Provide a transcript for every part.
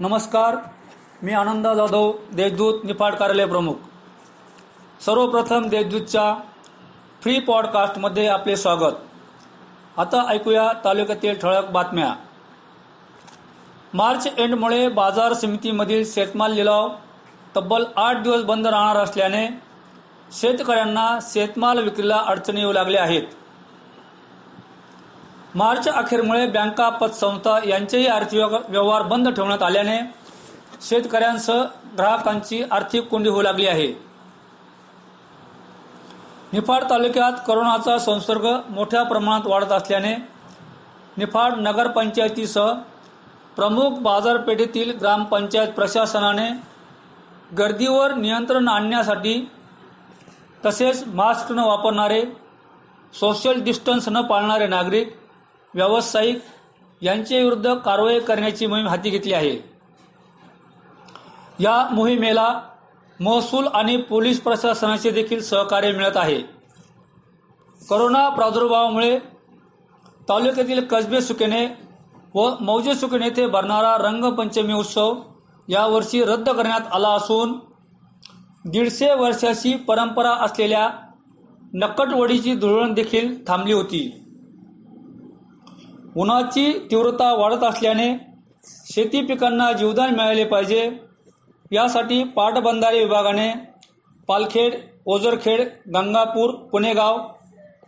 नमस्कार. मी आनंद जाधव देशदूत निफाड कार्यालय प्रमुख. सर्वप्रथम देशदूतच्या फ्री पॉडकास्टमध्ये आपले स्वागत. आता ऐकूया तालुक्यातील ठळक बातम्या. मार्च एंडमुळे बाजार समितीमधील शेतमाल लिलाव तब्बल आठ दिवस बंद राहणार असल्याने शेतकऱ्यांना शेतमाल विक्रीला अडचणी येऊ लागल्या आहेत. मार्च अखेरमुळे बँका पतसंस्था यांचेही आर्थिक व्यवहार बंद ठेवण्यात आल्याने शेतकऱ्यांसह ग्राहकांची आर्थिक कोंडी होऊ लागली आहे. निफाड तालुक्यात करोनाचा संसर्ग मोठ्या प्रमाणात वाढत असल्याने निफाड नगरपंचायतीसह प्रमुख बाजारपेठेतील ग्रामपंचायत प्रशासनाने गर्दीवर नियंत्रण आणण्यासाठी तसेच मास्क न वापरणारे सोशल डिस्टन्स न पाळणारे नागरिक व्यावसायिक यांच्या विरुद्ध कारवाई करण्याची मोहीम हाती घेतली आहे. या मोहिमेला महसूल आणि पोलीस प्रशासनाचे देखील सहकार्य मिळत आहे. करोना प्रादुर्भावामुळे तालुक्यातील कसबे सुकेने व मौजे सुकेने येथे भरणारा रंगपंचमी उत्सव यावर्षी रद्द करण्यात आला असून दीडशे वर्षाची परंपरा असलेल्या नक्कटवडीची धुळण देखील थांबली होती. उन्हाची तीव्रता वाढत असल्याने शेती पिकांना जीवदान मिळाले पाहिजे. यासाठी पाटबंधारे विभागाने पालखेड ओझरखेड गंगापूर पुणेगाव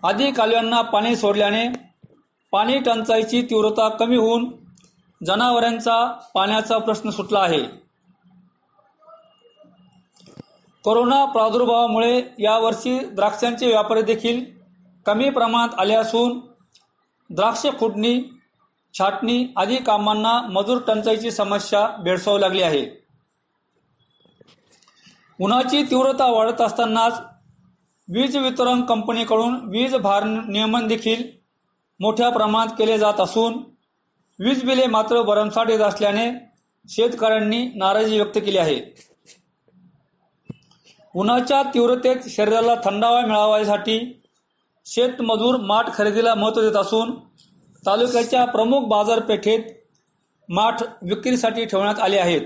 आदी कालव्यांना पाणी सोडल्याने पाणी टंचाईची तीव्रता कमी होऊन जनावरांचा पाण्याचा प्रश्न सुटला आहे. कोरोना प्रादुर्भावामुळे यावर्षी द्राक्षांचे व्यापारी देखील कमी प्रमाणात आले असून द्राक्ष खुडणी छाटणी आदी कामांना मजूर टंचाईची समस्या भेडसावू लागली आहे. उन्हाची तीव्रता वाढत असतानाच वीज वितरण कंपनीकडून वीज भार नियमन देखील मोठ्या प्रमाणात केले जात असून वीज बिले मात्र भरमसाठ येत असल्याने शेतकऱ्यांनी नाराजी व्यक्त केली आहे. उन्हाच्या तीव्रतेत शरीराला थंडावा मिळावा यासाठी शेतमजूर माठ खरेदीला महत्त्व देत असून तालुक्याच्या प्रमुख बाजारपेठेत माठ विक्रीसाठी ठेवण्यात आले आहेत.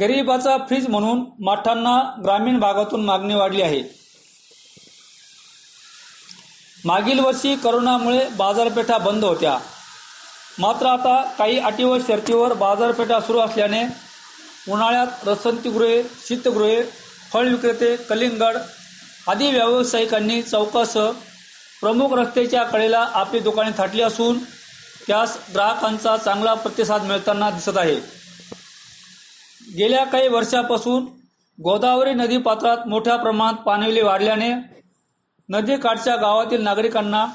गरिबाचा फ्रीज म्हणून माठांना ग्रामीण भागातून मागणी वाढली आहे. मागील वर्षी करोनामुळे बाजारपेठा बंद होत्या. मात्र आता काही अटी व शर्तीवर बाजारपेठा सुरू असल्याने उन्हाळ्यात रसंतीगृहे शीतगृहे फळ विक्रेते कलिंगड आदी व्यावसायिकांनी चौकस प्रमुख रस्त्याच्या कडेला आपली दुकाने थाटली असून त्यास ग्राहकांचा चांगला प्रतिसाद मिळताना दिसत आहे. गेल्या काही वर्षापासून गोदावरी नदी पात्रात मोठ्या प्रमाणात पाणीविले वाढल्याने नदीकाठच्या गावातील नागरिकांना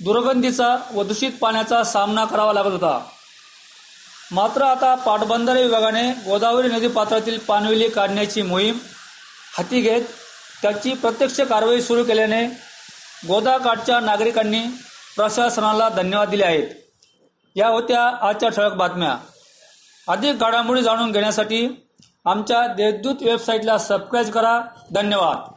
दुर्गंधीचा व दूषित पाण्याचा सामना करावा लागत होता. मात्र आता पाटबंधारे विभागाने गोदावरी नदी पात्रातील पाणविली काढण्याची मोहीम हाती घेत त्याची प्रत्यक्ष कारवाई सुरू केल्याने गोदाकाठच्या नागरिकांनी प्रशासनाला धन्यवाद दिले आहेत. या होत्या आजच्या ठळक बातम्या. अधिक घडामोडी जाणून घेण्यासाठी आमच्या देशदूत वेबसाईटला सबस्क्राईब करा. धन्यवाद.